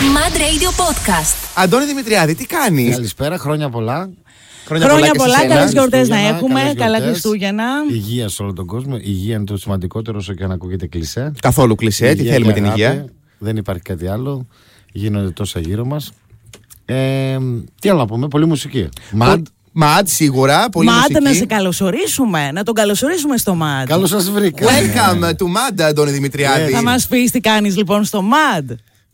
Mad Radio Podcast. Αντώνη Δημητριάδη, τι κάνεις; Καλησπέρα, χρόνια πολλά. Χρόνια, Χρόνια και σε πολλά, σένα. καλές γιορτές να Χριστούγεννα, έχουμε. καλές Καλά γιορτές. Χριστούγεννα. Υγεία σε όλο τον κόσμο. Υγεία είναι το σημαντικότερο όσο και αν ακούγεται κλεισέ. Καθόλου κλεισέ, τι Υγεία θέλουμε και την αγάπη. υγεία. Δεν υπάρχει κάτι άλλο. Γίνονται τόσα γύρω μας. Ε, τι άλλο να πούμε, πολύ μουσική. Μαντ, Ματ, σίγουρα. Πολύ Μαντ, μουσική. να σε καλωσορίσουμε. Να τον καλωσορίσουμε στο Μαντ. καλώς σας βρήκα. Welcome to Mad, Αντώνη Δημητριάδη. Θα μας πεις τι κάνεις λοιπόν στο Μαντ.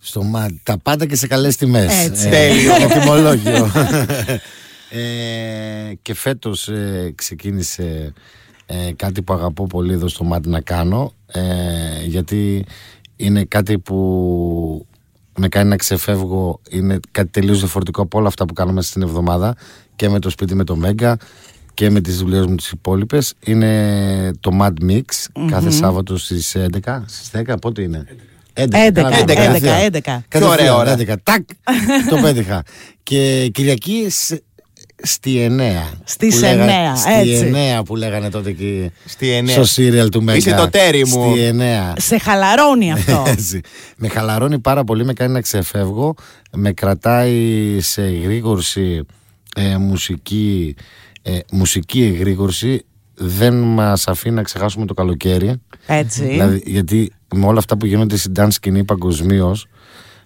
Στο Μαντ, τα πάντα και σε καλές τιμές. Έτσι. Τέλειο. Τιμολόγιο. ε, και φέτος ε, ξεκίνησε ε, κάτι που αγαπώ πολύ εδώ στο Μαντ να κάνω. Ε, γιατί είναι κάτι που με κάνει να ξεφεύγω. Είναι κάτι τελείως διαφορετικό από όλα αυτά που κάνουμε στην εβδομάδα και με το σπίτι με το Μέγκα και με τις δουλειές μου τις υπόλοιπες. Είναι το Mad Mix κάθε Σάββατο στις 11. Στις 10 πότε είναι; 11. 11, Καλά, 11, κατευθείαν. 11. Πιο Κατευθείαν, ωραία ώρα. 11. Τάκ! το πέτυχα. Και Κυριακή σ- στη 9. Στις που λέγα- 9, Στη έτσι. 9 που λέγανε τότε εκεί. Στη 9. Στο σύριαλ του Μέγκα. Είσαι το τέρι μου. Στη 9. Σε χαλαρώνει αυτό. Έτσι. Με χαλαρώνει πάρα πολύ, με κάνει να ξεφεύγω, με κρατάει σε εγρήγορση ε, μουσική, ε, μουσική εγρήγορση, δεν μας αφήνει να ξεχάσουμε το καλοκαίρι. Έτσι. Δηλαδή, γιατί με όλα αυτά που γίνονται στην dance σκηνή παγκοσμίως,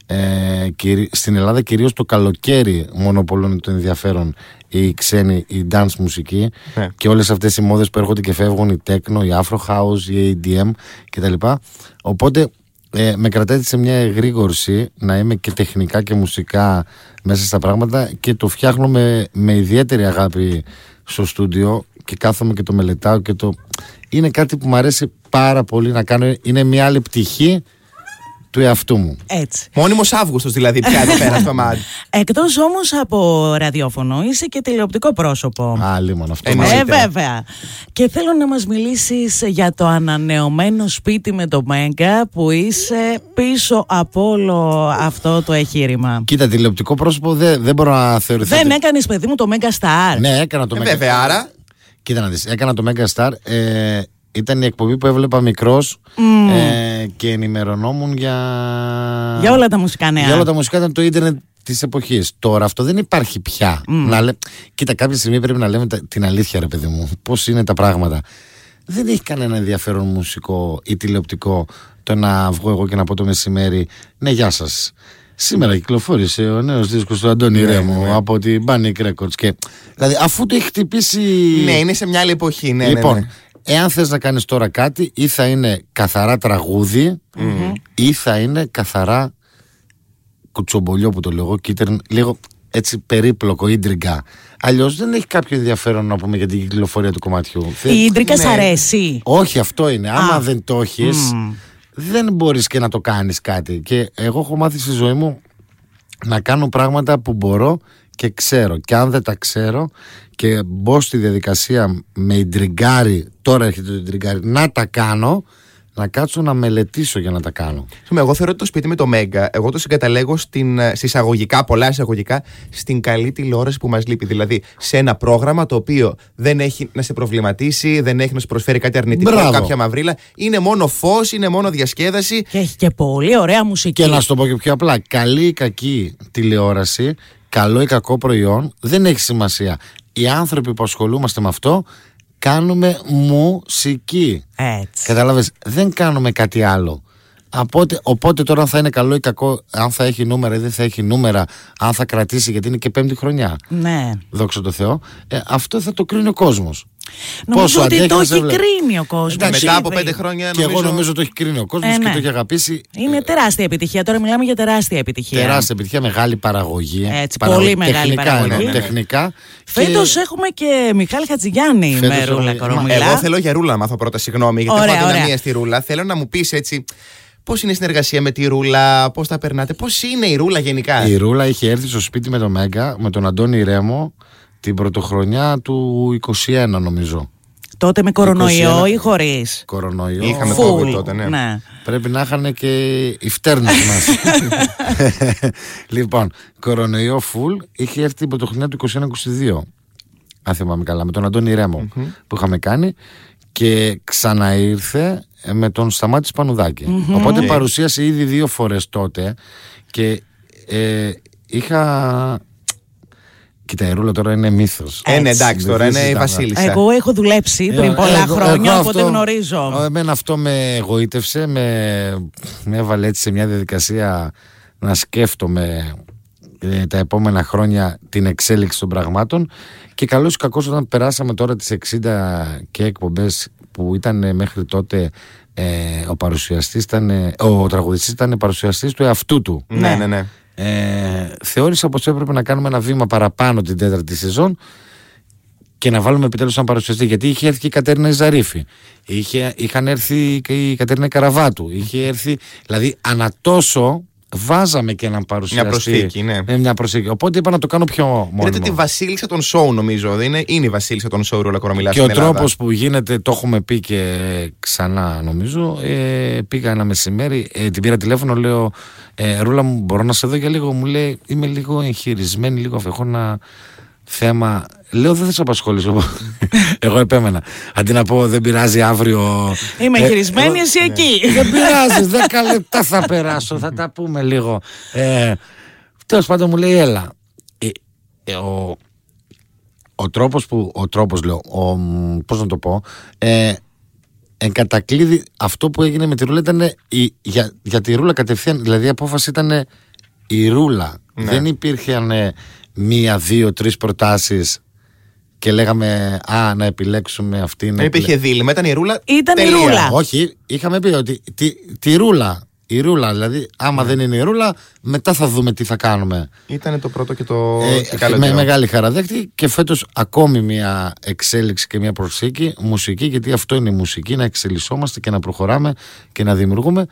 ε, κυρί- στην Ελλάδα κυρίως το καλοκαίρι μονοπολούν το ενδιαφέρον η ξένη, η dance μουσική Ναι. και όλες αυτές οι μόδες που έρχονται και φεύγουν, η techno, η afro house, η ADM κτλ. Οπότε ε, με κρατάει σε μια εγρήγορση να είμαι και τεχνικά και μουσικά μέσα στα πράγματα και το φτιάχνω με, με ιδιαίτερη αγάπη στο στούντιο και κάθομαι και το μελετάω και το... Είναι κάτι που μου αρέσει πάρα πολύ να κάνω. Είναι μια άλλη πτυχή του εαυτού μου. Έτσι. Μόνιμος Αύγουστος δηλαδή πια εδώ πέρα στο Mad. Εκτός όμως από ραδιόφωνο, είσαι και τηλεοπτικό πρόσωπο. Α, λίμον αυτό. Εννοείται. Ε, βέβαια. Και θέλω να μας μιλήσεις για το ανανεωμένο σπίτι με το Μέγκα που είσαι πίσω από όλο αυτό το εγχείρημα. Κοίτα, τηλεοπτικό πρόσωπο δεν, δεν μπορώ να θεωρηθώ. Δεν έκανες παιδί μου το Μέγκα Star. Ναι, έκανα το Ε, Mega βέβαια, Star. άρα. Κοίτα να δεις, έκανα το Mega Star. Ε, ήταν η εκπομπή που έβλεπα μικρός ε, και ενημερωνόμουν για... Για όλα τα μουσικά νέα. Για όλα τα μουσικά ήταν το ίντερνετ της εποχής. Τώρα αυτό δεν υπάρχει πια. Να λέ... Κοίτα, κάποια στιγμή πρέπει να λέμε τα- την αλήθεια, ρε παιδί μου. Πώς είναι τα πράγματα. Δεν έχει κανένα ενδιαφέρον μουσικό ή τηλεοπτικό το να βγω εγώ και να πω το μεσημέρι Ναι, γεια σας. Σήμερα κυκλοφόρησε ο νέος δίσκος του Αντώνη Ρέμου από την Panic Records. Και, δηλαδή, αφού το έχει χτυπήσει. Ναι, είναι σε μια άλλη εποχή. Ναι, ναι, λοιπόν, ναι. εάν θες να κάνεις τώρα κάτι, ή θα είναι καθαρά τραγούδι, ή θα είναι καθαρά κουτσομπολιό που το λέω εγώ, κίτρινο, λίγο έτσι περίπλοκο, ίντριγκα. Αλλιώς δεν έχει κάποιο ενδιαφέρον να πούμε για την κυκλοφορία του κομματιού. Θε- Η Ίντρικα σ' Ναι. αρέσει. όχι, αυτό είναι. Άμα Α. δεν το έχεις, δεν μπορείς και να το κάνεις κάτι. Και εγώ έχω μάθει στη ζωή μου να κάνω πράγματα που μπορώ και ξέρω. Και αν δεν τα ξέρω και μπω στη διαδικασία με ιντριγκάρι, τώρα έρχεται το ιντριγκάρι, να τα κάνω, να κάτσω να μελετήσω για να τα κάνω. Πούμε, εγώ θεωρώ ότι το σπίτι με το Μέγκα, εγώ το συγκαταλέγω στην, ε, συσσαγωγικά, πολλά εισαγωγικά, στην καλή τηλεόραση που μας λείπει. Δηλαδή σε ένα πρόγραμμα το οποίο δεν έχει να σε προβληματίσει, δεν έχει να σου προσφέρει κάτι αρνητικό, Μπράβο. κάποια μαυρίλα. Είναι μόνο φως, είναι μόνο διασκέδαση. Και έχει και πολύ ωραία μουσική. Και να σου το πω και πιο απλά, καλή ή κακή τηλεόραση, καλό ή κακό προϊόν, δεν έχει σημασία. Οι άνθρωποι που ασχολούμαστε με αυτό κάνουμε μουσική. Έτσι. Κατάλαβες, δεν κάνουμε κάτι άλλο. Οπότε, οπότε τώρα αν θα είναι καλό ή κακό, αν θα έχει νούμερα ή δεν θα έχει νούμερα, αν θα κρατήσει γιατί είναι και πέμπτη χρονιά. Ναι. Δόξα τω Θεώ. Ε, αυτό θα το κρίνει ο κόσμος. Νομίζω ότι αντέχει το να σε έχει βλέπει. κρίνει ο κόσμος. Εντάξει, Μετά από πέντε χρόνια Και εγώ νομίζω το έχει κρίνει ο κόσμος Ε, και ναι. το έχει αγαπήσει. Είναι τεράστια επιτυχία. Τώρα μιλάμε για τεράστια επιτυχία. Τεράστια επιτυχία, μεγάλη παραγωγή. Έτσι, πολύ μεγάλη τεχνικά, παραγωγή. εννοώ, Ναι, ναι. Τεχνικά. Φέτος Και- έχουμε και Μιχάλη Χατζηγιάννη Φέτος με ρούλα έχουμε- κορομιλά. Εγώ θέλω για ρούλα να μάθω πρώτα, συγγνώμη, γιατί Ωραία, έχω αδυναμία ωραία. στη ρούλα. Θέλω να μου πεις έτσι. Πώς είναι η συνεργασία με τη ρούλα, πώς τα περνάτε, πώς είναι η ρούλα γενικά; Η Ρούλα είχε έρθει στο σπίτι με τον Μέγκα, με τον Αντώνη Ρέμο, την πρωτοχρονιά του 21 νομίζω. Τότε με κορονοϊό 21. ή χωρίς; Κορονοϊό. Είχαμε Φουλ. COVID τότε, ναι. Πρέπει να είχαν και οι φτέρνες μας. λοιπόν, κορονοϊό φουλ είχε έρθει την πρωτοχρονιά του 21-22. Αν θυμάμαι καλά, με τον Αντώνη Ρέμο που είχαμε κάνει και ξαναήρθε με τον Σταμάτης Σπανουδάκη. Οπότε παρουσίασε ήδη δύο φορές τότε και ε, είχα. Κοίτα, η Ρούλα τώρα είναι μύθος. Ε, ναι, εντάξει, τώρα είναι η συζητάμε. Βασίλισσα. Εγώ έχω δουλέψει πριν πολλά χρόνια, οπότε γνωρίζω. Ε, Εμένα αυτό με εγωίτευσε, με, με έβαλε έτσι σε μια διαδικασία να σκέφτομαι ε, τα επόμενα χρόνια την εξέλιξη των πραγμάτων και καλώς ή κακώς όταν περάσαμε τώρα τις 60 και εκπομπές που ήταν ε, μέχρι τότε ε, ο παρουσιαστής ήταν, ε, ο τραγουδιστής ήταν παρουσιαστής του εαυτού του Ναι, ναι, ναι. ε, θεώρησα πως έπρεπε να κάνουμε ένα βήμα παραπάνω την τέταρτη σεζόν και να βάλουμε επιτέλους έναν παρουσιαστή. Γιατί είχε έρθει και η Κατέρινα Ζαρίφη. Είχε, είχαν έρθει και η Κατέρινα Καραβάτου. Είχε έρθει. Δηλαδή, ανατόσο βάζαμε και έναν παρουσιαστή. προσθήκη, ναι. Ε, μια προσθήκη. Οπότε είπα να το κάνω πιο μόνιμο. Είναι τη Βασίλισσα των Σόου, νομίζω. Δεν είναι, είναι η Βασίλισσα των Σόου, Ρούλα Κορομιλά. Και ο στην Ελλάδα. τρόπος που γίνεται, το έχουμε πει και ξανά νομίζω. Ε, πήγα ένα μεσημέρι, ε, την πήρα τηλέφωνο, λέω ε, Ρούλα μου, μπορώ να σε δω για λίγο. Μου λέει Είμαι λίγο εγχειρισμένη, λίγο έχω ένα θέμα. Λέω δεν θα σε απασχολήσω. Εγώ επέμενα. Αντί να πω δεν πειράζει αύριο. Είμαι Ε, χειρισμένη, εγώ- εσύ εκεί. δεν πειράζει, δέκα λεπτά θα περάσω, θα τα πούμε λίγο. Ε, Τέλος πάντων μου λέει, έλα. Ε, ε, ο, ο τρόπος που, ο τρόπος λέω, ο, μ, πώς να το πω, ε, εν κατακλείδη αυτό που έγινε με τη Ρούλα ήταν η, για, για τη Ρούλα κατευθείαν, δηλαδή η απόφαση ήταν η Ρούλα. Δεν υπήρχαν ε, μία, δύο, τρεις προτάσεις και λέγαμε α, να επιλέξουμε αυτή. να Δεν υπήρχε δίλημα, ήταν η Ρούλα. Ήταν η τελεία. Ρούλα. όχι, είχαμε πει ότι τη, τη ρούλα. Η ρούλα, δηλαδή, άμα δεν είναι η ρούλα, μετά θα δούμε τι θα κάνουμε. Ήταν το πρώτο και το Ε, και καλό με καιρό. μεγάλη χαρά δέχτη και φέτος ακόμη μια εξέλιξη και μια προσήκη μουσική, γιατί αυτό είναι η μουσική, να εξελισσόμαστε και να προχωράμε και να δημιουργούμε.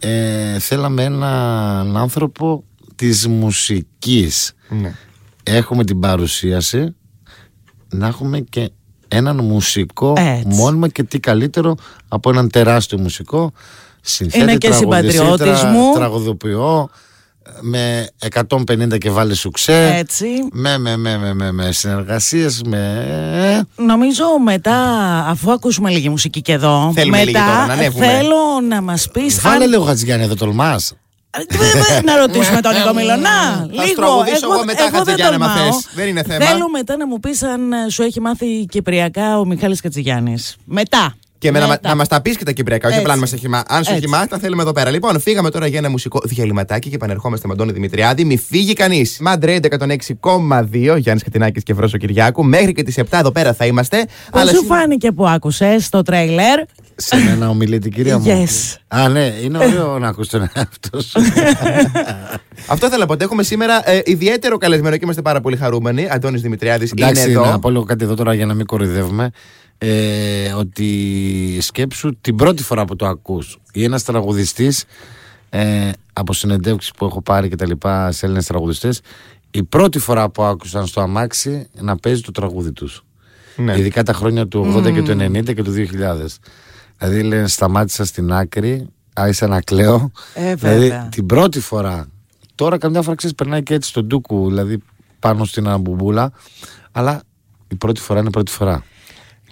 Ε, θέλαμε έναν άνθρωπο της μουσικής. Ναι. Έχουμε την παρουσίαση να έχουμε και έναν μουσικό Έτσι. μόνιμα και τι καλύτερο από έναν τεράστιο μουσικό συνθέτη, Είναι και τραγουδιστή, συμπατριώτης μου. τραγουδοποιό με 150 και βάλει σουξέ Έτσι. με, με, με, με, με, με συνεργασίες με... Νομίζω μετά, αφού ακούσουμε λίγη μουσική και εδώ, Θέλουμε λίγη μετά τώρα, να ανέβουμε. θέλω να μας πεις Βάλε αν... λίγο Χατζηγιάννη εδώ τολμάς να ρωτήσουμε τον Νίκο Μιλωνά. Θα σου τραγουδήσω εγώ μετά, δεν Χατζηγιάννη, άμα τολμάω. θες. Δεν είναι θέμα. Θέλω μετά να μου πεις αν ε, σου έχει μάθει κυπριακά ο Μιχάλης Κατζηγιάννης. Μετά. Και με να, Μετά. να μας τα πεις και τα κυπριακά, όχι Έτσι. απλά να μας έχει μάθει. Αν σου έχει Έτσι. μάθει, τα θέλουμε εδώ πέρα. Λοιπόν, φύγαμε τώρα για ένα μουσικό διαλυματάκι και επανερχόμαστε με τον Αντώνη Δημητριάδη. Μη φύγει κανείς. Μαντρέιντε 106,2 Γιάννης Κατινάκης και Βρόσο Κυριάκου. Μέχρι και τις 7 εδώ πέρα θα είμαστε. Πώς σου σήμερα- φάνηκε που άκουσες το τρέιλερ. Σε μένα ομιλεί την κυρία μου Yes. Α ναι, είναι ωραίο να ακούς τον εαυτό σου Αυτό ήθελα να πω. ότι Έχουμε σήμερα ε, ιδιαίτερο καλεσμένο και είμαστε πάρα πολύ χαρούμενοι. Αντώνης Δημητριάδης είναι Εντάξει, εδώ. να πω λίγο κάτι εδώ τώρα για να μην κοροϊδεύουμε. Ε, ότι σκέψου την πρώτη φορά που το ακούς ή ένας τραγουδιστής ε, από συνεντεύξεις που έχω πάρει και τα λοιπά σε Έλληνες τραγουδιστές η πρώτη φορά που άκουσαν στο αμάξι να παίζει το τραγούδι τους. Ναι. ειδικά τα χρόνια του 80 και του 90 και του 2000 δηλαδή λένε σταμάτησα στην άκρη άρχισα να κλαίω. Ε, δηλαδή βέβαια. την πρώτη φορά τώρα καμιά φορά ξέρεις περνάει και έτσι στον ντούκου δηλαδή πάνω στην αναμπουμπούλα αλλά η πρώτη φορά είναι πρώτη φορά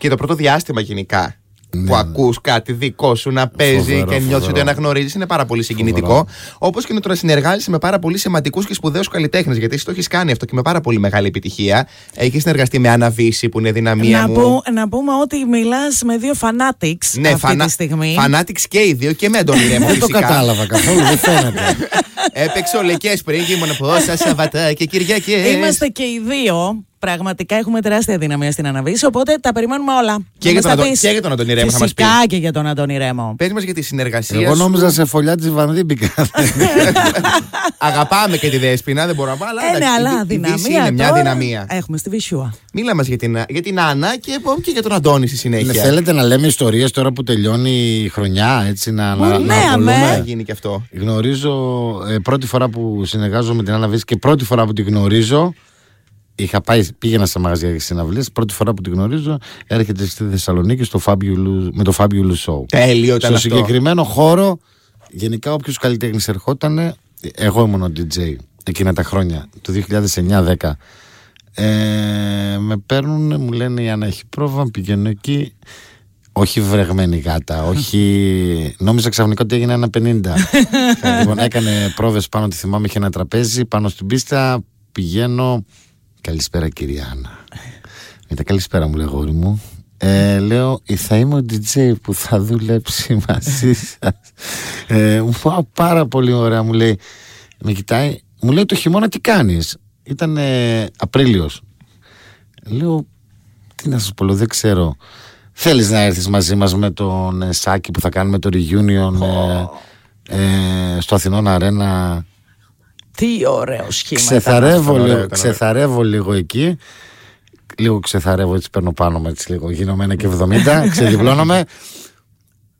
Και το πρώτο διάστημα γενικά. Ναι, που ναι. ακούς κάτι δικό σου να παίζει Φοβερό, και νιώθεις φοβερό. ότι αναγνωρίζεις είναι πάρα πολύ συγκινητικό. Όπως και να το συνεργάζεσαι με πάρα πολύ σημαντικούς και σπουδαίους καλλιτέχνες. Γιατί εσύ το έχεις κάνει αυτό και με πάρα πολύ μεγάλη επιτυχία. Έχεις συνεργαστεί με Άννα Βύση που είναι δυναμία Να, μου. πω, να πούμε ότι μιλάς με δύο fanatics Ναι, αυτή φανα... τη στιγμή. Fanatics και οι δύο και με Αντώνη Ρέμο. δεν το φυσικά. κατάλαβα καθόλου δεν φαίνεται Έπαιξε ολικές πριν και ήμουν πόσα Σαββατά και Κυριακές. Είμαστε και οι δύο. Πραγματικά έχουμε τεράστια δυναμία στην αναβίση, οπότε τα περιμένουμε όλα. Και Να για μας τον τα Αντω- πεις. και για τον Αντώνη Ρέμο θα μας πεις. Φυσικά και για τον Αντώνη Ρέμο. Πες μας για τη συνεργασία εγώ σου. νόμιζα σε φωλιά της Βανδί μπήκα Αγαπάμε και τη Δέσποινα, δεν μπορώ να πω. Αλλά, Ε, ναι, εντάξει, αλλά η- η Δύση δυναμία. είναι μια τώρα δυναμία. Έχουμε στη Βυσιούα. Μίλα μας για την, για την Άννα και, και για τον Αντώνη στη συνέχεια. Ναι, Θέλετε να λέμε ιστορίες τώρα που τελειώνει η χρονιά έτσι να, να, Ναι, να αμέ. απολούμε. Θα γίνει και αυτό. Γνωρίζω ε, πρώτη φορά που συνεργάζομαι με την Άννα Βύση και πρώτη φορά που την γνωρίζω είχα πάει, πήγαινα σε μαγαζιά και συναυλίες πρώτη φορά που την γνωρίζω έρχεται στη Θεσσαλονίκη στο Fabulous, με το Fabulous Show Τέλειο ήταν στο αυτό. συγκεκριμένο χώρο γενικά όποιος καλλιτέχνης ερχόταν εγώ ήμουν ο DJ εκείνα τα χρόνια του 2009-10 ε, με παίρνουν, μου λένε η Άννα έχει πρόβλημα, πηγαίνω εκεί όχι βρεγμένη γάτα, όχι. Νόμιζα ξαφνικά ότι έγινε ένα 50. λοιπόν, έκανε πρόβες πάνω, τη θυμάμαι, είχε ένα τραπέζι πάνω στην πίστα. Πηγαίνω. Καλησπέρα, κυρία Άννα. Μετά καλησπέρα μου, λέει γόρι μου. Ε, λέω, θα είμαι ο DJ που θα δουλέψει μαζί σας. Ε, μου πάω πάρα πολύ ωραία, μου λέει. Με κοιτάει, μου λέει το χειμώνα τι κάνεις. Ήταν ε, Απρίλιος. Λέω, τι να σας πω, λέω, δεν ξέρω. Θέλεις να έρθεις μαζί μας με τον ε, Σάκη που θα κάνουμε το reunion ε, ε, στο Αθηνών Αρένα. Τι ωραίο σχήμα. Ξεθαρεύω, Ήταν λίγο, ωραίο, ήταν ξεθαρεύω λίγο εκεί. Λίγο ξεθαρεύω, έτσι παίρνω πάνω μου έτσι λίγο. Γίνομαι ένα και 70, ξεδιπλώνομαι.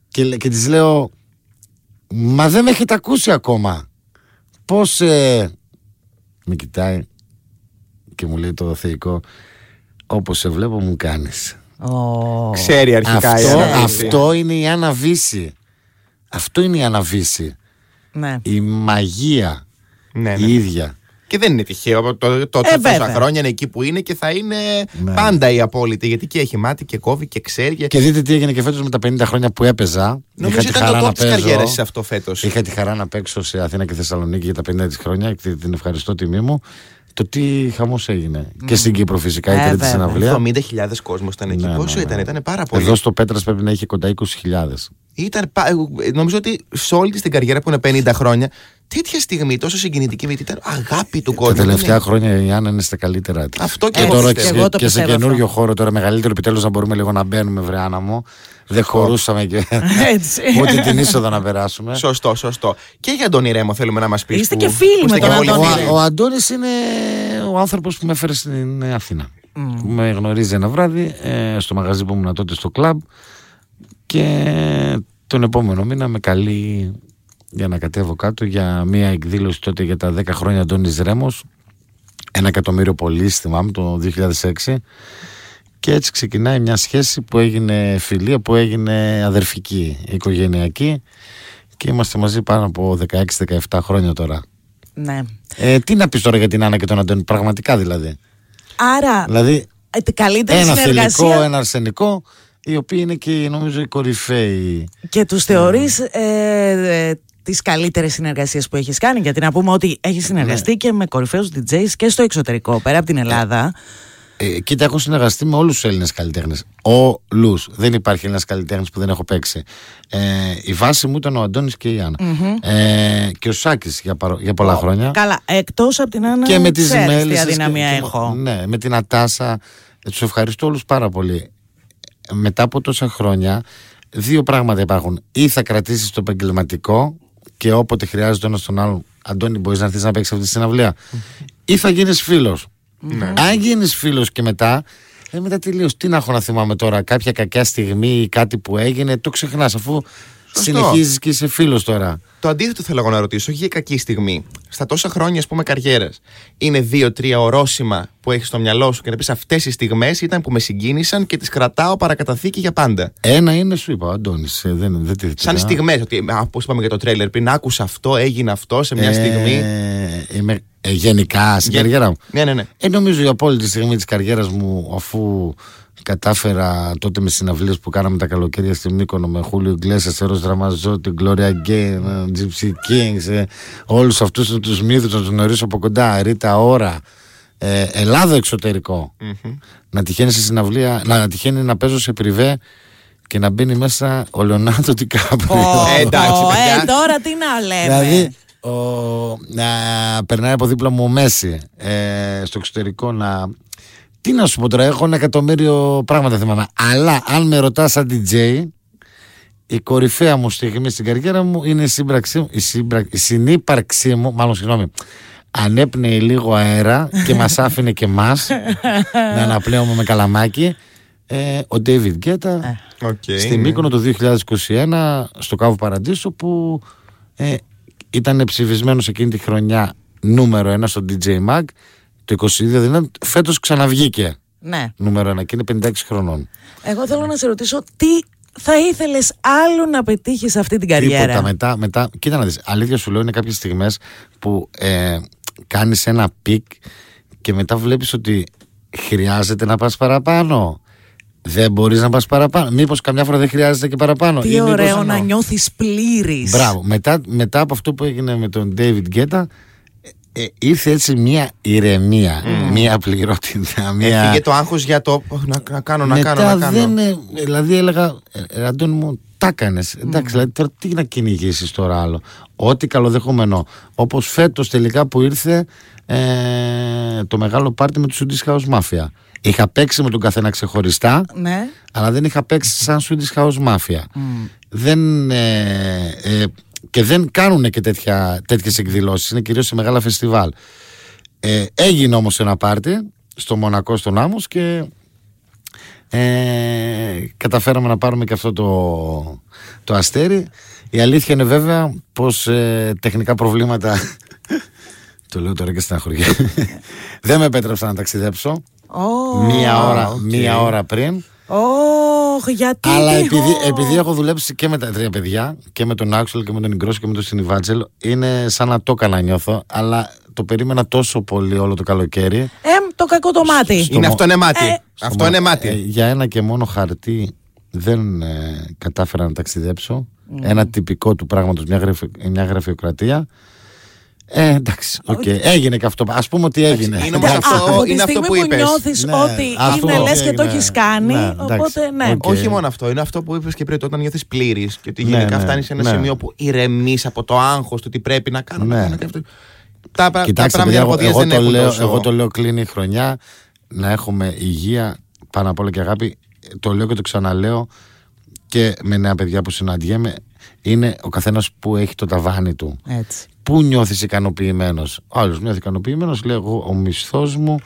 Και, λέ- και της λέω, μα δεν με έχετε ακούσει ακόμα. Πώς ε... Με κοιτάει και μου λέει το θεϊκό, όπως σε βλέπω μου κάνεις. Ω. Ξέρει αρχικά η Αυτό, Άννα. αυτό είναι η αναβίση. Αυτό είναι η αναβίση. Ναι. Η μαγεία Ναι, ναι. η ίδια. Και δεν είναι τυχαίο. Το, το, Ε, τόσα βέβαια. χρόνια είναι εκεί που είναι και θα είναι Ναι. πάντα η απόλυτη. Γιατί και έχει μάτι και κόβει και ξέρει. Και... Και δείτε τι έγινε και φέτος με τα 50 χρόνια που έπαιζα. Νομίζω τη ήταν χαρά το να top της καριέρας παίζω. σε αυτό φέτος. Είχα τη χαρά να παίξω σε Αθήνα και Θεσσαλονίκη για τα 50 της χρόνια και την ευχαριστώ τιμή μου. Το τι χαμός έγινε. Και στην Κύπρο φυσικά η Ε, τρίτη βέβαια. συναυλία. 70.000 κόσμος ήταν εκεί. Ναι, Πόσο ναι, ήταν, ναι. ήταν πάρα πολύ. Εδώ στο Πέτρας πρέπει να είχε κοντά 20.000. Ήταν, πα- ε, νομίζω ότι σε όλη της την καριέρα που είναι 50 χρόνια, τέτοια στιγμή τόσο συγκινητική, γιατί ήταν αγάπη του Τα κόσμου. τελευταία Ήταν- χρόνια η Άννα είναι στα καλύτερα της. Αυτό και Και εγώ τώρα πιστεύω. και, Και εγώ το και σε πιστεύω καινούριο αυτό. χώρο τώρα μεγαλύτερο επιτέλους να μπορούμε λίγο να μπαίνουμε βρε Άννα μου. Δεν χωρούσαμε και Έτσι. ούτε την είσοδο να περάσουμε. Σωστό, σωστό. Και για τον Ρέμο θέλουμε να μας πεις. Είστε και φίλοι με τον Ο, Αντώνη. ο Αντώνης είναι ο άνθρωπος που με έφερε στην Αθήνα. Που με γνωρίζει ένα βράδυ ε, στο μαγαζί που ήμουν τότε στο κλαμπ και τον επόμενο μήνα με καλεί για να κατέβω κάτω για μια εκδήλωση τότε για τα 10 χρόνια Αντώνης Ρέμος ένα εκατομμύριο πωλήσει θυμάμαι το 2006 και έτσι ξεκινάει μια σχέση που έγινε φιλία, που έγινε αδερφική, οικογενειακή και είμαστε μαζί πάνω από 16-17 χρόνια τώρα. Ναι. Ε, τι να πεις τώρα για την Άννα και τον Αντώνη, πραγματικά δηλαδή; Άρα, Δηλαδή, ε, την καλύτερη ένα συνεργασία θηλυκό, ένα αρσενικό, οι οποίοι είναι και νομίζω οι κορυφαίοι. και τους θεωρείς ε, ε, τις καλύτερες συνεργασίες που έχεις κάνει; Γιατί να πούμε ότι έχεις συνεργαστεί και με κορυφαίους DJs και στο εξωτερικό πέρα από την Ελλάδα Ε, κοίτα, έχω συνεργαστεί με όλους τους Έλληνες καλλιτέχνες. Όλους. Δεν υπάρχει Έλληνας καλλιτέχνης που δεν έχω παίξει. Ε, η βάση μου ήταν ο Αντώνης και η αννα Ε, και ο Σάκης για, παρο- για πολλά χρόνια. Καλά, εκτός από την Άννα και με τις ξέρεις τι μέλισσες. αδυναμία έχω Ναι, με την Ατάσα. Ε, τους ευχαριστώ όλους πάρα πολύ. Ε, Μετά από τόσα χρόνια, δύο πράγματα υπάρχουν. Ή θα κρατήσεις το επαγγελματικό και όποτε χρειάζεται ο ένας τον άλλον, Αντώνη, μπορείς να έρθεις να παίξεις αυτή τη συναυλία. Ή θα γίνεις φίλος. Αν γίνεις φίλος και μετά, ε, μετά τελείως. Τι να έχω να θυμάμαι τώρα, κάποια κακιά στιγμή ή κάτι που έγινε, το ξεχνάς αφού συνεχίζεις και είσαι φίλος τώρα. Το αντίθετο θέλω εγώ να ρωτήσω, όχι για κακή στιγμή. Στα τόσα χρόνια, ας πούμε, καριέρας, είναι δύο-τρία ορόσημα που έχεις στο μυαλό σου και να πεις αυτές οι στιγμές ήταν που με συγκίνησαν και τις κρατάω παρακαταθήκη για πάντα. Ένα είναι, σου είπα, ο Αντώνη. Δεν, δεν τη Σαν στιγμές, ότι όπως είπαμε για το τρέλερ πριν, άκουσα αυτό, έγινε αυτό σε μια στιγμή. Ε, είμαι, ε, γενικά στην Γε- καριέρα μου. Ναι, ναι, ναι. Ε, νομίζω η απόλυτη στιγμή της καριέρας μου αφού κατάφερα τότε με συναυλίες που κάναμε τα καλοκαίρια στη Μύκονο με Χούλιο Γκλέσσας, Έρος Δραμαζότη, Gloria Γκέιν, Gypsy Kings, ε, όλους αυτούς τους μύθους να τους γνωρίσω από κοντά, Ρίτα Ωρα, ε, Ελλάδα εξωτερικό. Να τυχαίνει σε συναυλία, να τυχαίνει να παίζω σε πριβέ και να μπαίνει μέσα ο Λεωνάτο Τικάπριο. Ε, εντάξει, Ω, παιδιά. ε, τώρα τι να λέμε Δηλαδή, ο, να περνάει από δίπλα μου ο Μέση ε, στο εξωτερικό να. Τι να σου πω τώρα, έχω ένα εκατομμύριο πράγματα θυμάμαι. Αλλά αν με ρωτάς σαν DJ, η κορυφαία μου στιγμή στην καριέρα μου είναι η, σύμπραξή, μου- η, σύμπρα, η συνύπαρξή μου, μάλλον συγγνώμη, ανέπνεε λίγο αέρα και μας άφηνε και μας να αναπνέουμε με καλαμάκι ε, ο David Guetta Οκ, στη ναι. Μύκονο το 2021 στο Cavo Paradiso που ε, ήταν ψηφισμένος εκείνη τη χρονιά νούμερο ένα στο DJ Mag το 22 δηλαδή φέτος ξαναβγήκε Ναι νούμερο ένα και είναι 56 χρονών Εγώ θέλω να σε ρωτήσω τι θα ήθελες άλλο να πετύχεις σε αυτή την καριέρα; Τίποτα μετά, μετά κοίτα να δεις αλήθεια σου λέω είναι κάποιες στιγμές που ε, κάνεις ένα peak και μετά βλέπεις ότι χρειάζεται να πας παραπάνω Δεν μπορείς να πας παραπάνω. Μήπως καμιά φορά δεν χρειάζεται και παραπάνω. Τι Ή μήπως- ωραίο να νιώθεις πλήρης. Μπράβο. Μετά, μετά από αυτό που έγινε με τον David Guetta, ε, ε, ήρθε έτσι μια ηρεμία, μια πληρότητα. Μια... Έφυγε το άγχος για το. «Ωχ, Να, να κάνω, να Μετά κάνω, να κάνω. δεν. ε, Δηλαδή έλεγα, ε, Αντώνη μου, τα έκανες. Εντάξει, δηλαδή τώρα τι να κυνηγήσεις τώρα άλλο. Ό,τι καλοδεχόμενο. Όπως φέτος τελικά που ήρθε ε, το μεγάλο πάρτι με τους Swedish House Mafia. Είχα παίξει με τον καθένα ξεχωριστά, Ναι. αλλά δεν είχα παίξει σαν Swedish House Mafia. Δεν, ε, ε, και δεν κάνουν και τέτοια, τέτοιες εκδηλώσεις, είναι κυρίως σε μεγάλα φεστιβάλ. Ε, έγινε όμως ένα πάρτι στο Μονακό στον Άμμος και ε, καταφέραμε να πάρουμε και αυτό το, το αστέρι. Η αλήθεια είναι βέβαια πως ε, τεχνικά προβλήματα το λέω τώρα και στην Αγχωριά δεν με επέτρεψαν να ταξιδέψω Ω, μία, ώρα, οκ. μία ώρα πριν Ωχ, γιατί. αλλά τι- επειδή, Ω. επειδή έχω δουλέψει και με τα τρία παιδιά, και με τον Axwell και με τον Ingrosso και με τον Sebastian, είναι σαν να το έκανα νιώθω, αλλά το περίμενα τόσο πολύ όλο το καλοκαίρι. Ε, το κακό το μάτι. Στο Είναι μο- αυτό είναι μάτι. Ε, αυτό Στο είναι μο- μάτι. ε, για ένα και μόνο χαρτί δεν ε, κατάφερα να ταξιδέψω. Ένα τυπικό του πράγματος, μια, γραφει- μια γραφειοκρατία. Ε, εντάξει, οκ. έγινε και αυτό. Ας πούμε ότι έγινε. είναι όμως Εντάξει. αυτό- από τη είναι αυτό στιγμή που που, είπες. νιώθεις Ναι, ότι αυτό είναι λες και το έγινε. έχει κάνει, Ναι, εντάξει, οπότε ναι. οκ. Όχι μόνο αυτό, είναι αυτό που είπες και πριν, ότι όταν νιώθεις πλήρης και ότι Ναι, γενικά ναι, φτάνεις σε ένα ναι. σημείο που ηρεμείς από το άγχος του τι πρέπει να κάνω. να Ναι. κάνω και αυτό. Τα, τα Κοιτάξτε, πράγματα παιδιά, εγώ, εργοδίες εγώ, δεν το έχουν λέω, τόσο- εγώ το λέω κλείνει η χρονιά να έχουμε υγεία πάνω απ' όλα και αγάπη. Το λέω και το ξαναλέω και με νέα παιδιά που συναντιέμαι. Είναι ο καθένας που έχει το ταβάνι του. Έτσι. Πού νιώθεις ικανοποιημένος; Ο άλλος νιώθει ικανοποιημένος Λέω εγώ ο μισθός μου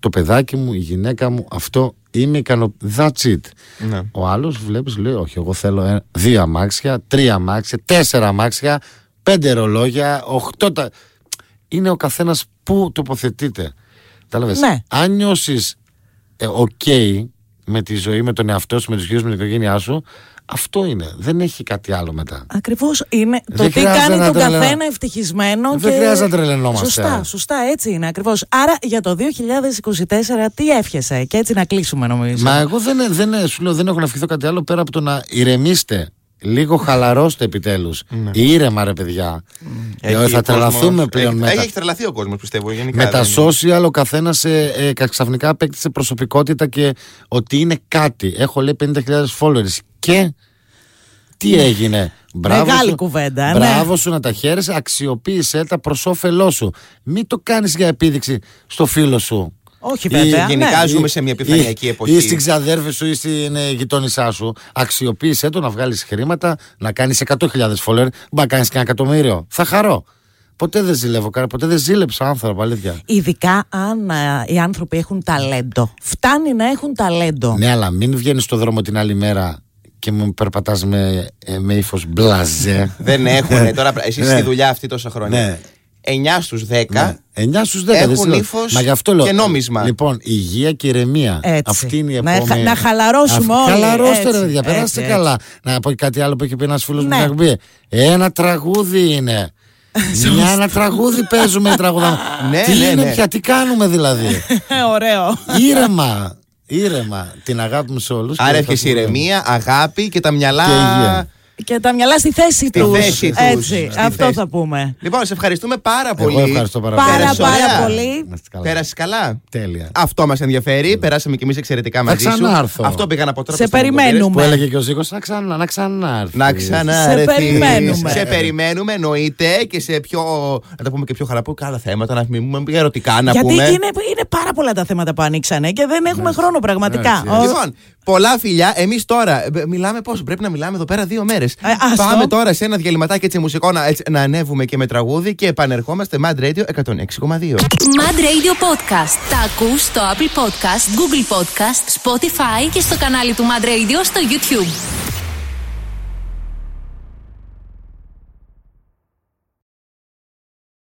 Το παιδάκι μου, η γυναίκα μου Αυτό είμαι ικανοποιημένος That's it Ναι. Ο άλλος βλέπεις λέει όχι εγώ θέλω ένα- δύο αμάξια Τρία αμάξια, τέσσερα αμάξια Πέντε ρολόγια, οχτώ τα... Είναι ο καθένας που τοποθετείται Κατάλαβες Ναι. Αν νιώσεις ε, οκ με τη ζωή, με τον εαυτό σου, με τους φίλους, με την οικογένειά σου Αυτό είναι, δεν έχει κάτι άλλο μετά Ακριβώς είναι το Δεν τι χρειάζεται κάνει να τον τρελα- καθένα ευτυχισμένο. Δεν και... χρειάζεται να τρελαινόμαστε. Σωστά, σωστά, έτσι είναι ακριβώς. Άρα για το 2024 τι εύχεσαι; Και έτσι να κλείσουμε νομίζω. Μα εγώ δεν, δεν, σου λέω, δεν έχω να ευχηθώ κάτι άλλο πέρα από το να ηρεμήσετε. Λίγο χαλαρώστε επιτέλους. Ήρεμα, ρε παιδιά. Ναι. Έχει Ε, θα ο τρελαθούμε κόσμος- πλέον έχει, με, έχει, τα- έχει τρελαθεί ο κόσμος, πιστεύω. Γενικά, με τα δεν- social. Ο καθένας ε, ε, κα- ξαφνικά απέκτησε προσωπικότητα και ότι είναι κάτι. Έχω λέει 50.000 followers. Και τι έγινε; Μπράβο Μεγάλη σου, κουβέντα, ναι. Μπράβο σου να τα χαίρεσαι, αξιοποίησε τα προς όφελό σου. Μην το κάνεις για επίδειξη στο φίλο σου. Όχι Ή βέβαια. γενικά ναι. ζούμε σε μια επιφανειακή ή, εποχή. Ή στην ξαδέρφη σου ή στην ε, γειτόνισά σου. Αξιοποίησέ το να βγάλεις χρήματα, να κάνεις 100.000 follower. Μπορεί να κάνεις και ένα εκατομμύριο. Θα χαρώ. Ποτέ δεν ζηλεύω, κα- ποτέ δεν ζήλεψα άνθρωπο, αλήθεια. Ειδικά αν α, οι άνθρωποι έχουν ταλέντο. Φτάνει να έχουν ταλέντο. Ναι, αλλά μην βγαίνεις στο δρόμο την άλλη μέρα και μου περπατάς με, ε, με ύφος μπλαζέ. Δεν έχουν. Τώρα, εσύ Ναι. στη δουλειά αυτή τόσα χρόνια. Ναι. 9 στους 10 Ναι. 9 στους 10 Έχουν δεν ζηλεύω. ύφος Μα γι' αυτό λέω. και νόμισμα. Λοιπόν, υγεία και ηρεμία. Έτσι. Αυτή είναι η Να επόμενη. χα- να χαλαρώσουμε όλοι. Χαλαρώστε, Έτσι, ρε παιδιά, έτσι, περάστε έτσι. καλά. Να πω και κάτι άλλο που έχει πει ένας φίλος μου Ναι. στην εκπομπή. Ένα τραγούδι είναι. Μια, ένα τραγούδι παίζουμε η τραγουδά. Ναι, τι ναι, είναι ναι. πια, τι κάνουμε δηλαδή; Ε, Ωραίο. ήρεμα. Ήρεμα. Την αγάπη μου σε όλους. Άρα εύχεσαι ηρεμία, αγάπη και τα μυαλά. Και υγεία. Και τα μυαλά στη θέση Στη τους. θέση τους. Έτσι, Στη αυτό θέση. θα πούμε. Λοιπόν, σε ευχαριστούμε πάρα Εγώ πολύ. ευχαριστώ πάρα Πάρα πολύ. Πέρασε πάρα ωραία. πολύ. Να είστε καλά. Πέρασε καλά. Τέλεια. Αυτό μας ενδιαφέρει. Περάσαμε κι εμείς εξαιρετικά μαζί σου. ξανάρθω. Αυτό πήγα να πω τώρα. Σε πως θα μου το πήρες. περιμένουμε. Που έλεγε και ο Ζήκος να ξανά, να ξανάρθεις. Να ξανά. Σε ρε, τι. περιμένουμε. Σε περιμένουμε, εννοείται και σε πιο. Να τα πούμε και πιο χαραπού. Άλλα θέματα, να πούμε ερωτικά να Γιατί πούμε. είναι, είναι πάρα πολλά τα θέματα που ανοίξανε και δεν έχουμε χρόνο πραγματικά. Έτσι, Ο- Λοιπόν, πολλά φιλιά. Εμείς τώρα ε, μιλάμε πόσο. Πρέπει να μιλάμε εδώ πέρα δύο μέρες. Ε, άστο. Πάμε τώρα σε ένα διαλυματάκι έτσι μουσικό να, έτσι, να ανέβουμε και με τραγούδι και επανερχόμαστε Mad Radio 106,2. Mad Radio Podcast. Τα ακούς στο Apple Podcast, Google Podcast, Spotify και στο κανάλι του Mad Radio στο YouTube.